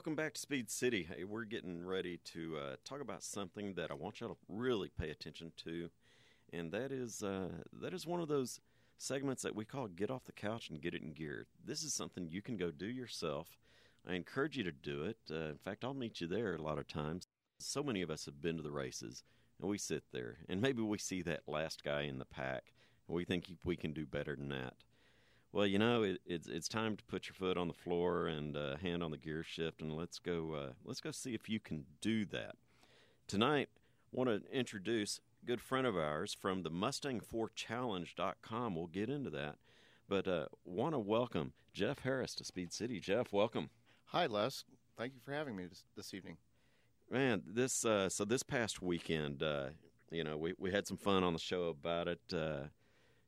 Welcome back to Speed City. Hey, we're getting ready to uh, talk about something that I want y'all to really pay attention to, and that is uh, that is one of those segments that we call "Get off the couch and get it in gear." This is something you can go do yourself. I encourage you to do it. Uh, in fact, I'll meet you there a lot of times. So many of us have been to the races, and we sit there, and maybe we see that last guy in the pack, and we think we can do better than that. Well, you know, it, it's it's time to put your foot on the floor and uh, hand on the gear shift, and let's go. Uh, let's go see if you can do that. Tonight, I want to introduce a good friend of ours from the Mustang4Challenge.com. We'll get into that, but uh, want to welcome Jeff Harris to Speed City. Jeff, welcome. Hi, Les. Thank you for having me this, this evening. Man, this uh, so this past weekend, uh, you know, we we had some fun on the show about it. Uh,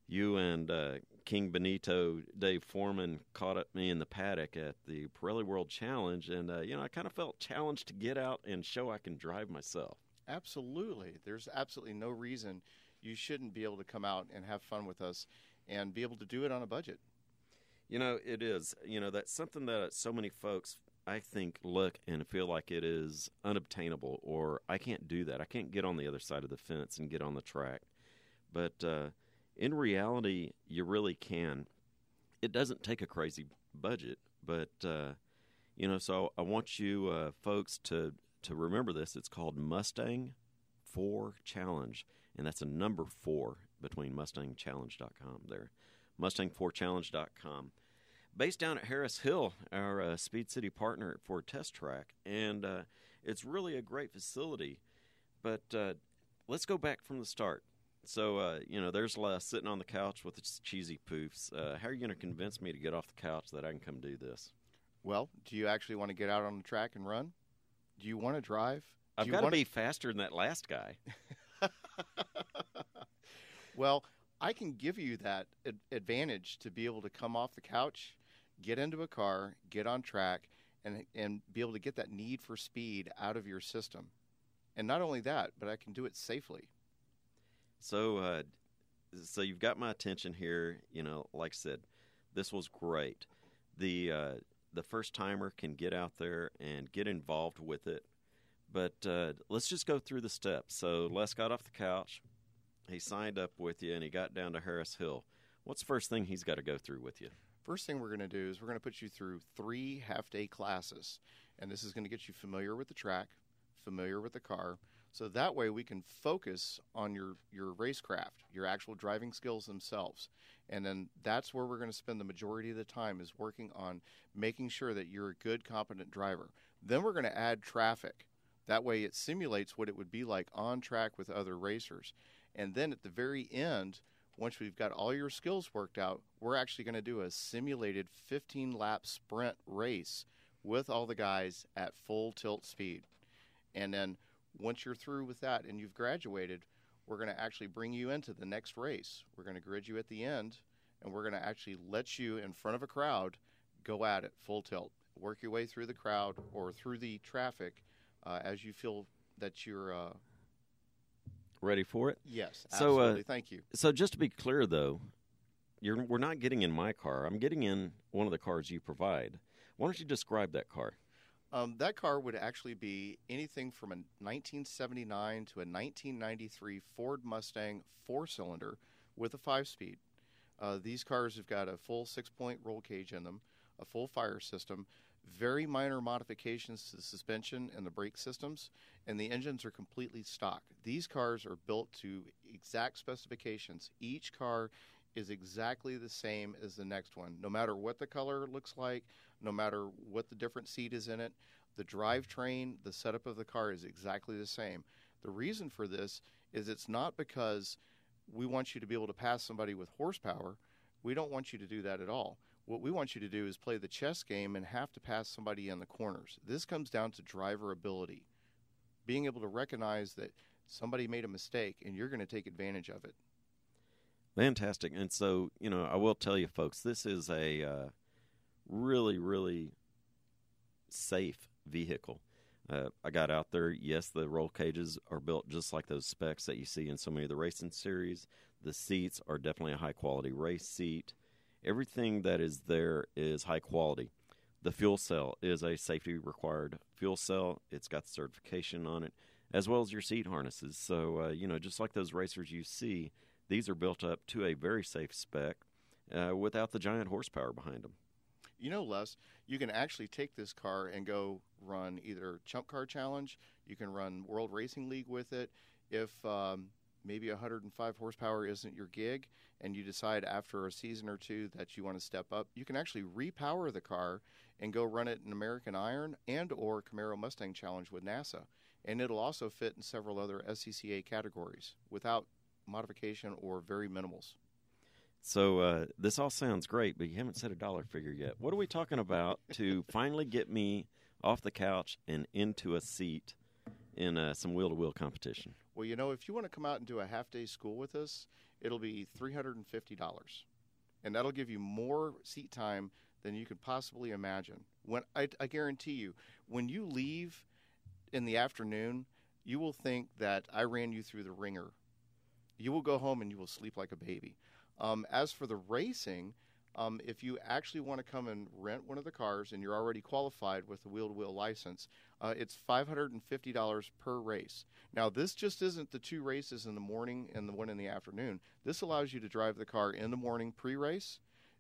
you and uh, King Benito, Dave Foreman, caught up me in the paddock at the Pirelli World Challenge, and uh, you know I kind of felt challenged to get out and show I can drive myself. Absolutely, there's absolutely no reason you shouldn't be able to come out and have fun with us, and be able to do it on a budget. You know, it is. You know, that's something that so many folks I think look and feel like it is unobtainable, or I can't do that. I can't get on the other side of the fence and get on the track. But uh, in reality, you really can. It doesn't take a crazy budget, but uh, you know. So I want you uh, folks to to remember this. It's called Mustang Four Challenge, and that's a number four between MustangChallenge.com there, Mustang4Challenge.com. Based down at Harris Hill, our uh, Speed City partner for Test Track, and uh, it's really a great facility. But uh, let's go back from the start so, uh, you know, there's Les sitting on the couch with his cheesy poofs. Uh, how are you going to convince me to get off the couch that I can come do this? Well, do you actually want to get out on the track and run? Do you want to drive? Do I've got to be faster than that last guy. well, I can give you that ad- advantage to be able to come off the couch, get into a car, get on track, and and be able to get that need for speed out of your system. And not only that, but I can do it safely. So, uh, so you've got my attention here. You know, like I said, this was great. The uh, the first timer can get out there and get involved with it. But uh, let's just go through the steps. So Les got off the couch. He signed up with you, and he got down to Harris Hill. What's the first thing he's got to go through with you? First thing we're going to do is we're going to put you through three half day classes. And this is going to get you familiar with the track, familiar with the car, so that way we can focus on your, your racecraft, your actual driving skills themselves. And then that's where we're going to spend the majority of the time is working on making sure that you're a good, competent driver. Then we're going to add traffic. That way it simulates what it would be like on track with other racers. And then at the very end, once we've got all your skills worked out, we're actually going to do a simulated 15 lap sprint race with all the guys at full tilt speed. And then once you're through with that and you've graduated, we're going to actually bring you into the next race. We're going to grid you at the end, and we're going to actually let you in front of a crowd go at it full tilt. Work your way through the crowd or through the traffic uh, as you feel that you're uh, ready for it. Yes, absolutely. So, uh, Thank you. So, just to be clear, though, we're not getting in my car. I'm getting in one of the cars you provide. Why don't you describe that car? Um, that car would actually be anything from a 1979 to a 1993 Ford Mustang four cylinder with a five speed. Uh, these cars have got a full six point roll cage in them, a full fire system, very minor modifications to the suspension and the brake systems, and the engines are completely stock. These cars are built to exact specifications. Each car is exactly the same as the next one, no matter what the color looks like, no matter what the different seat is in it. The drivetrain, the setup of the car is exactly the same. The reason for this is it's not because we want you to be able to pass somebody with horsepower. We don't want you to do that at all. What we want you to do is play the chess game and have to pass somebody in the corners. This comes down to driver ability. Being able to recognize that somebody made a mistake and you're going to take advantage of it. Fantastic. And so, you know, I will tell you, folks, this is a uh, really, really safe vehicle. Uh, I got out there. Yes, the roll cages are built just like those specs that you see in so many of the racing series. The seats are definitely a high quality race seat. Everything that is there is high quality. the fuel cell is a safety required fuel cell. It's got certification on it, as well as your seat harnesses. So, uh, you know, just like those racers you see, these are built up to a very safe spec uh, without the giant horsepower behind them. You know, Les, you can actually take this car and go run either Chump Car Challenge. You can run World Racing League with it. If um, maybe 105 horsepower isn't your gig, and you decide after a season or two that you want to step up, you can actually repower the car and go run it in American Iron and or Camaro Mustang Challenge with NASA. And it'll also fit in several other SCCA categories without modification or very minimals. So uh, this all sounds great, but you haven't said a dollar figure yet. What are we talking about to finally get me off the couch and into a seat in uh, some wheel to wheel competition? Well, you know, if you want to come out and do a half day school with us, it'll be $350. And that'll give you more seat time than you could possibly imagine. When I, I guarantee you, when you leave in the afternoon, you will think that I ran you through the wringer. You will go home and you will sleep like a baby. Um, as for the racing, um, if you actually want to come and rent one of the cars and you're already qualified with a wheel to wheel license, uh, it's $550 per race. Now, this just isn't the two races in the morning and the one in the afternoon. This allows you to drive the car in the morning pre race,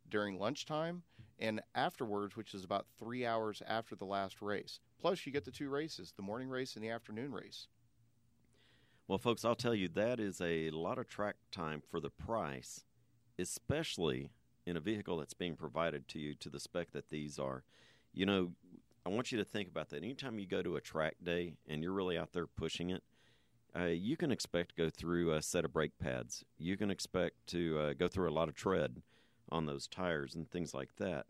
during lunchtime, and afterwards, which is about three hours after the last race. Plus, you get the two races the morning race and the afternoon race. Well, folks, I'll tell you, that is a lot of track time for the price, especially in a vehicle that's being provided to you to the spec that these are. You know, I want you to think about that. Anytime you go to a track day and you're really out there pushing it, uh, you can expect to go through a set of brake pads. You can expect to uh, go through a lot of tread on those tires and things like that.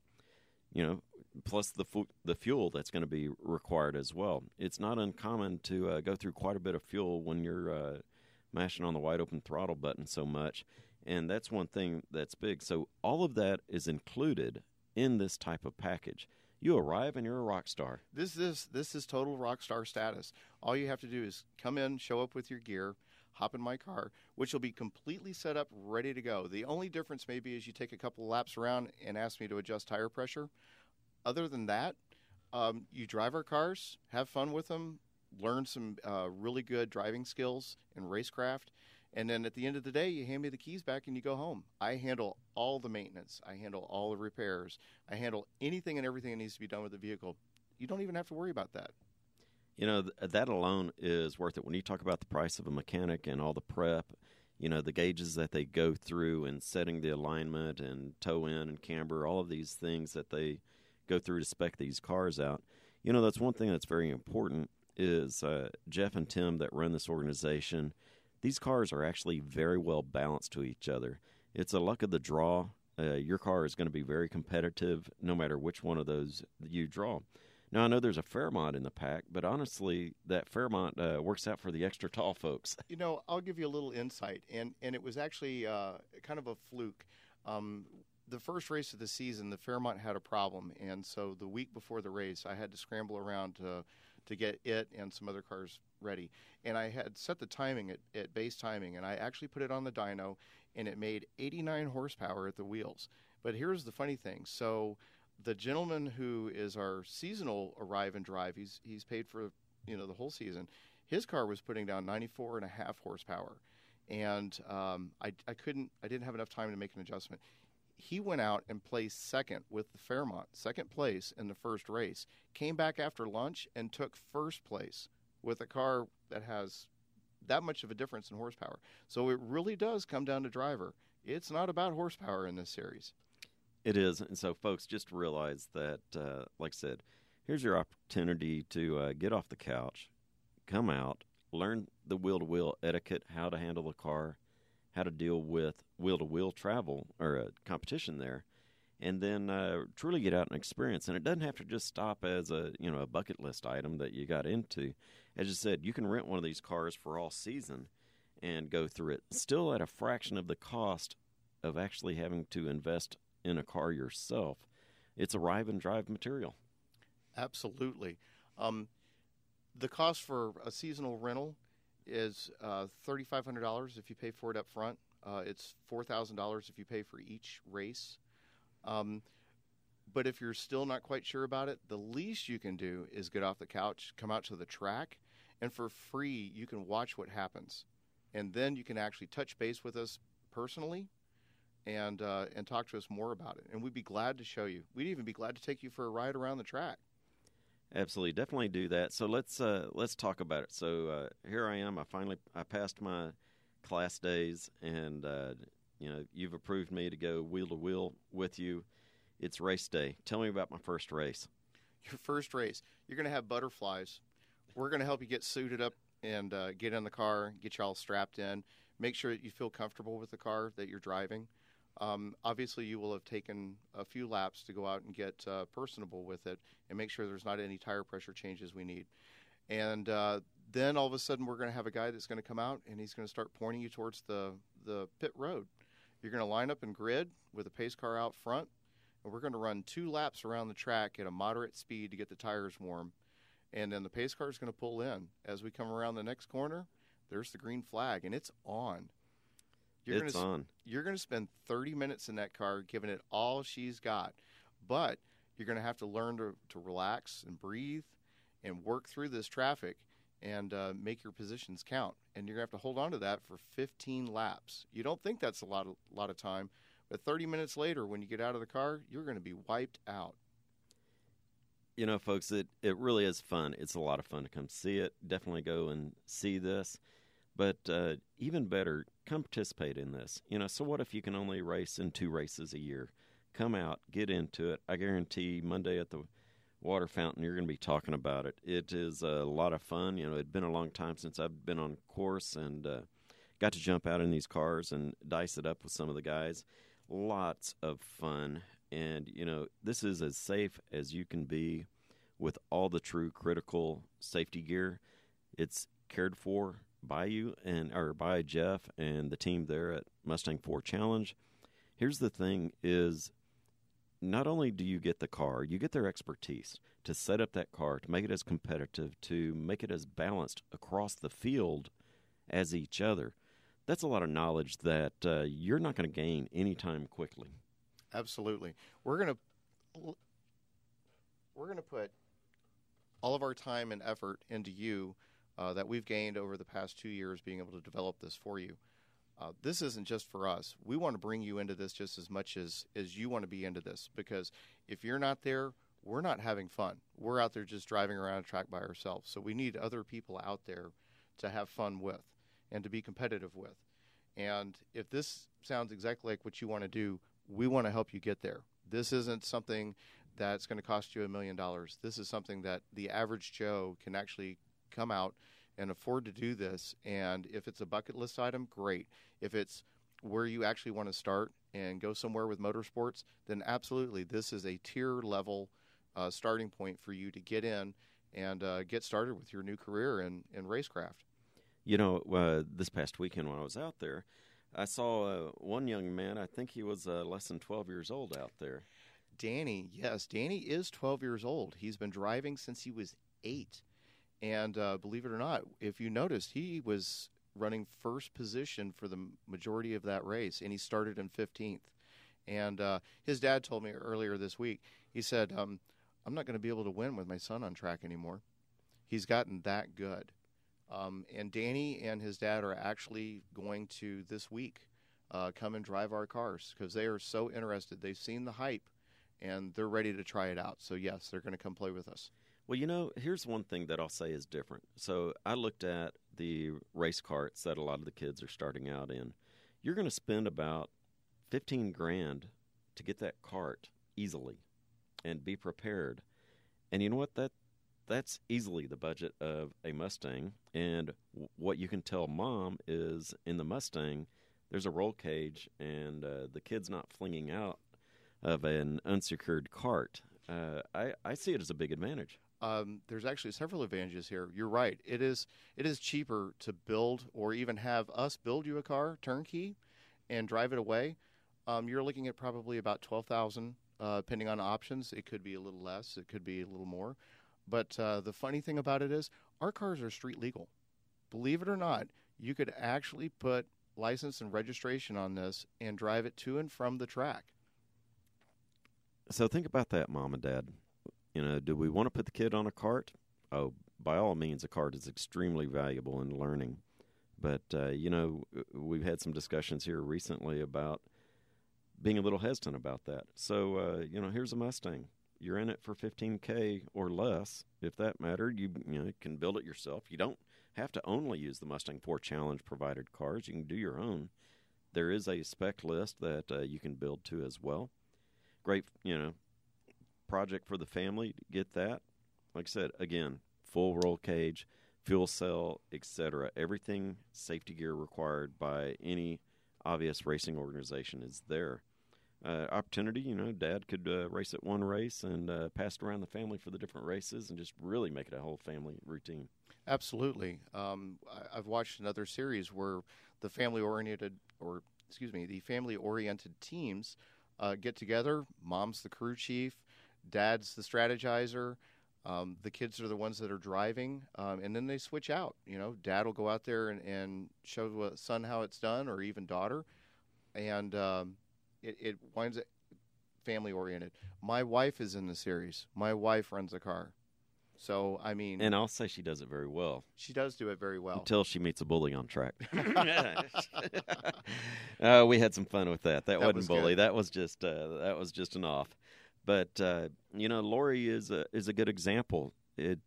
You know, plus the fu- the fuel that's going to be required as well. It's not uncommon to uh, go through quite a bit of fuel when you're uh, mashing on the wide open throttle button so much, and that's one thing that's big. So all of that is included in this type of package. You arrive and you're a rock star. This is this is total rock star status. All you have to do is come in, show up with your gear, hop in my car, which will be completely set up, ready to go. The only difference maybe is you take a couple laps around and ask me to adjust tire pressure. Other than that, um, you drive our cars, have fun with them, learn some uh, really good driving skills and racecraft, and then at the end of the day, you hand me the keys back and you go home. I handle all the maintenance, I handle all the repairs, I handle anything and everything that needs to be done with the vehicle. You don't even have to worry about that. You know, th- that alone is worth it. When you talk about the price of a mechanic and all the prep, you know, the gauges that they go through and setting the alignment and toe in and camber, all of these things that they go through to spec these cars out. You know, that's one thing that's very important is uh, Jeff and Tim that run this organization – these cars are actually very well balanced to each other. It's a luck of the draw. Uh, your car is going to be very competitive no matter which one of those you draw. Now, I know there's a Fairmont in the pack, but honestly, that Fairmont uh, works out for the extra tall folks. You know, I'll give you a little insight, and, and it was actually uh, kind of a fluke. Um, the first race of the season, the Fairmont had a problem, and so the week before the race, I had to scramble around to to get it and some other cars ready. And I had set the timing at, at base timing, and I actually put it on the dyno, and it made 89 horsepower at the wheels. But here's the funny thing. So the gentleman who is our seasonal arrive and drive, he's he's paid for you know the whole season. His car was putting down 94 and a half horsepower, and um, I I couldn't I didn't have enough time to make an adjustment he went out and placed second with the Fairmont, second place in the first race. Came back after lunch and took first place with a car that has that much of a difference in horsepower. So it really does come down to driver. It's not about horsepower in this series. It is, and so folks, just realize that, uh, like I said, here's your opportunity to uh, get off the couch, come out, learn the wheel to wheel etiquette, how to handle the car, how to deal with wheel to wheel travel or a competition there, and then uh, truly get out and experience. And it doesn't have to just stop as a you know a bucket list item that you got into. As you said, you can rent one of these cars for all season and go through it, still at a fraction of the cost of actually having to invest in a car yourself. It's arrive and drive material. Absolutely. Um, the cost for a seasonal rental is uh, $3,500 if you pay for it up front. Uh, it's $4,000 if you pay for each race. Um, But if you're still not quite sure about it, the least you can do is get off the couch, come out to the track, and for free, you can watch what happens. And then you can actually touch base with us personally and uh, and talk to us more about it. And we'd be glad to show you. We'd even be glad to take you for a ride around the track. Absolutely, definitely do that. So let's uh, let's talk about it. So uh, here I am. I finally I passed my class days, and uh, you know you've approved me to go wheel to wheel with you. It's race day. Tell me about my first race. Your first race, you're going to have butterflies. We're going to help you get suited up and uh, get in the car, get you all strapped in. Make sure that you feel comfortable with the car that you're driving. Um, obviously, you will have taken a few laps to go out and get uh, personable with it and make sure there's not any tire pressure changes we need. And uh, then all of a sudden, we're going to have a guy that's going to come out and he's going to start pointing you towards the, the pit road. You're going to line up in grid with a pace car out front, and we're going to run two laps around the track at a moderate speed to get the tires warm. And then the pace car is going to pull in. As we come around the next corner, there's the green flag, and it's on. You're it's gonna, on. You're going to spend 30 minutes in that car giving it all she's got. But you're going to have to learn to, to relax and breathe and work through this traffic and uh, make your positions count. And you're going to have to hold on to that for 15 laps. You don't think that's a lot of, lot of time, but 30 minutes later, when you get out of the car, you're going to be wiped out. You know, folks, it, it really is fun. It's a lot of fun to come see it. Definitely go and see this. But uh, even better, come participate in this. You know, so what if you can only race in two races a year? Come out, get into it. I guarantee Monday at the water fountain, you're going to be talking about it. It is a lot of fun. You know, it'd been a long time since I've been on course and uh, got to jump out in these cars and dice it up with some of the guys. Lots of fun. And, you know, this is as safe as you can be with all the true critical safety gear. It's cared for by you and or by Jeff and the team there at Mustang 4 Challenge. Here's the thing is not only do you get the car, you get their expertise to set up that car, to make it as competitive, to make it as balanced across the field as each other. That's a lot of knowledge that uh, you're not going to gain anytime quickly. Absolutely. We're going to we're going to put all of our time and effort into you uh, that we've gained over the past two years being able to develop this for you. Uh, this isn't just for us. We want to bring you into this just as much as, as you want to be into this because if you're not there, we're not having fun. We're out there just driving around a track by ourselves. So we need other people out there to have fun with and to be competitive with. And if this sounds exactly like what you want to do, we want to help you get there. This isn't something that's going to cost you a million dollars. This is something that the average Joe can actually come out and afford to do this. And if it's a bucket list item, great. If it's where you actually want to start and go somewhere with motorsports, then absolutely, this is a tier level uh, starting point for you to get in and uh, get started with your new career in, in racecraft. You know, uh, this past weekend when I was out there, I saw uh, one young man, I think he was uh, less than 12 years old out there. Danny, yes, Danny is 12 years old. He's been driving since he was eight. And uh, believe it or not, if you noticed, he was running first position for the majority of that race, and he started in 15th. And uh, his dad told me earlier this week, he said, um, I'm not going to be able to win with my son on track anymore. He's gotten that good. Um, and Danny and his dad are actually going to this week uh, come and drive our cars because they are so interested. They've seen the hype and they're ready to try it out. So, yes, they're going to come play with us. Well, you know, here's one thing that I'll say is different. So I looked at the race karts that a lot of the kids are starting out in. You're going to spend about 15 grand to get that kart easily and be prepared. And you know what that that's easily the budget of a Mustang and what you can tell mom is in the Mustang there's a roll cage and uh, the kid's not flinging out of an unsecured kart. Uh, I, I see it as a big advantage um, there's actually several advantages here. You're right. It is it is cheaper to build or even have us build you a car turnkey and drive it away. Um, you're looking at probably about twelve thousand, uh, depending on options. It could be a little less. It could be a little more. But uh, the funny thing about it is, our cars are street legal. Believe it or not, you could actually put license and registration on this and drive it to and from the track. So think about that, mom and dad. You know, do we want to put the kid on a kart? Oh, by all means, a kart is extremely valuable in learning. But, uh, you know, we've had some discussions here recently about being a little hesitant about that. So, uh, you know, here's a Mustang. You're in it for 15K or less. If that mattered, you, you know, can build it yourself. You don't have to only use the Mustang 4 Challenge provided cars. You can do your own. There is a spec list that uh, you can build to as well. Great, you know, project for the family. To get that. Like I said, again, full roll cage, fuel cell, etc. Everything safety gear required by any obvious racing organization is there. Uh, opportunity, you know, dad could uh, race at one race and uh, pass it around the family for the different races and just really make it a whole family routine. Absolutely. Um, I, I've watched another series where the family oriented, or excuse me, the family oriented teams uh, get together. Mom's the crew chief, dad's the strategizer. Um, the kids are the ones that are driving, um, and then they switch out. You know, dad will go out there and, and show son how it's done, or even daughter, and um, it, it winds up family oriented. My wife is in the series. My wife runs a car. So I mean, and I'll say she does it very well. She does do it very well until she meets a bully on track. uh, we had some fun with that. That, that wasn't was bully. Good. That was just uh, that was just an off. But uh, you know, Lori is a is a good example. It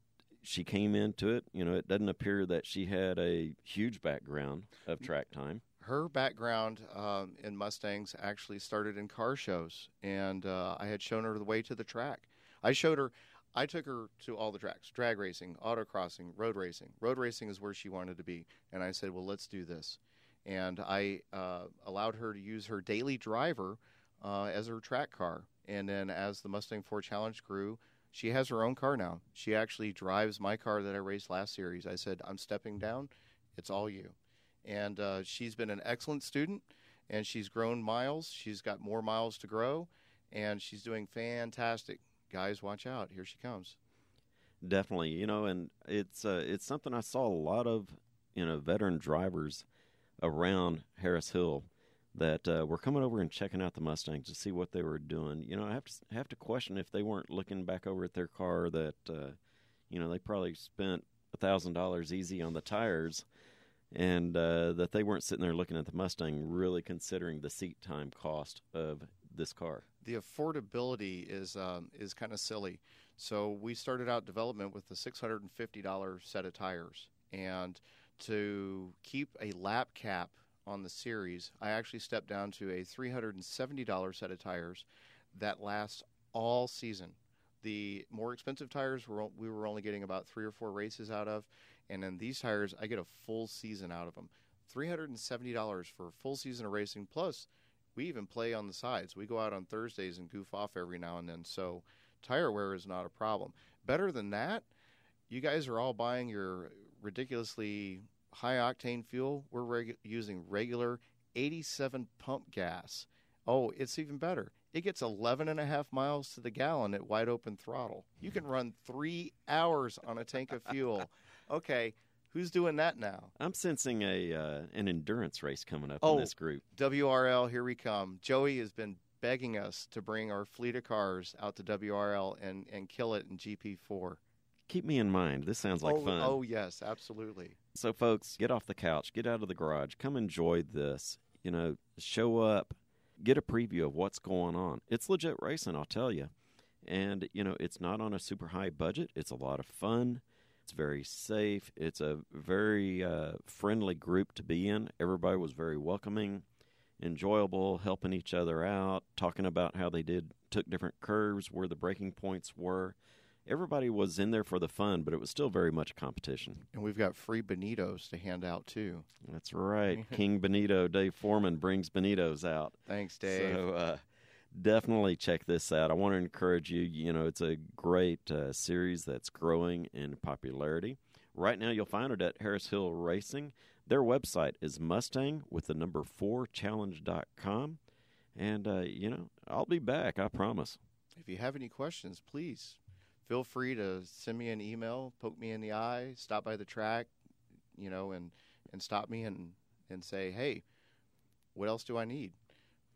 she came into it. You know, it doesn't appear that she had a huge background of track time. Her background um, in Mustangs actually started in car shows, and uh, I had shown her the way to the track. I showed her. I took her to all the tracks: drag racing, autocrossing, road racing. Road racing is where she wanted to be, and I said, "Well, let's do this." And I uh, allowed her to use her daily driver uh, as her track car and then as the Mustang 4 Challenge grew, she has her own car now. She actually drives my car that I raced last series. I said, I'm stepping down. It's all you. And uh, she's been an excellent student, and she's grown miles. She's got more miles to grow, and she's doing fantastic. Guys, watch out. Here she comes. Definitely. You know, and it's, uh, it's something I saw a lot of, you know, veteran drivers around Harris Hill that uh, were coming over and checking out the Mustangs to see what they were doing. You know, I have to have to question if they weren't looking back over at their car that, uh, you know, they probably spent a thousand dollars easy on the tires, and uh, that they weren't sitting there looking at the Mustang, really considering the seat time cost of this car. The affordability is um, is kind of silly. So we started out development with the six hundred and fifty dollars set of tires, and to keep a lap cap on the series, I actually stepped down to a $370 set of tires that lasts all season. The more expensive tires were we were only getting about three or four races out of, and then these tires I get a full season out of them. $370 for a full season of racing. Plus, we even play on the sides. We go out on Thursdays and goof off every now and then. So, tire wear is not a problem. Better than that, you guys are all buying your ridiculously high octane fuel, we're regu- using regular 87 pump gas. Oh, it's even better. It gets 11 and a half miles to the gallon at wide open throttle. You can run three hours on a tank of fuel. Okay, who's doing that now? I'm sensing a uh, an endurance race coming up oh, in this group. WRL, here we come. Joey has been begging us to bring our fleet of cars out to WRL and, and kill it in GP4 keep me in mind. This sounds like oh, fun. Oh, yes, absolutely. So, folks, get off the couch, get out of the garage, come enjoy this. You know, show up, get a preview of what's going on. It's legit racing, I'll tell you. And, you know, it's not on a super high budget, it's a lot of fun. It's very safe. It's a very uh, friendly group to be in. Everybody was very welcoming, enjoyable, helping each other out, talking about how they did took different curves, where the braking points were everybody was in there for the fun, but it was still very much a competition. And we've got free Bonitos to hand out too. That's right. King Bonito, Dave Foreman brings Bonitos out. Thanks, Dave. So uh, definitely check this out. I want to encourage you. You know, it's a great uh, series that's growing in popularity. Right now, you'll find it at Harris Hill Racing. Their website is Mustang with the number four challenge.com. And, uh, you know, I'll be back, I promise. If you have any questions, please feel free to send me an email, poke me in the eye, stop by the track, you know, and and stop me and and say, hey, what else do I need?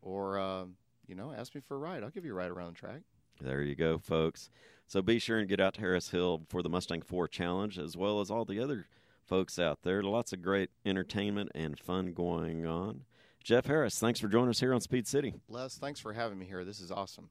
Or uh, you know, ask me for a ride. I'll give you a ride around the track. There you go, folks. So be sure and get out to Harris Hill for the Mustang 4 Challenge, as well as all the other folks out there. Lots of great entertainment and fun going on. Jeff Harris, thanks for joining us here on Speed City. Les, thanks for having me here. This is awesome.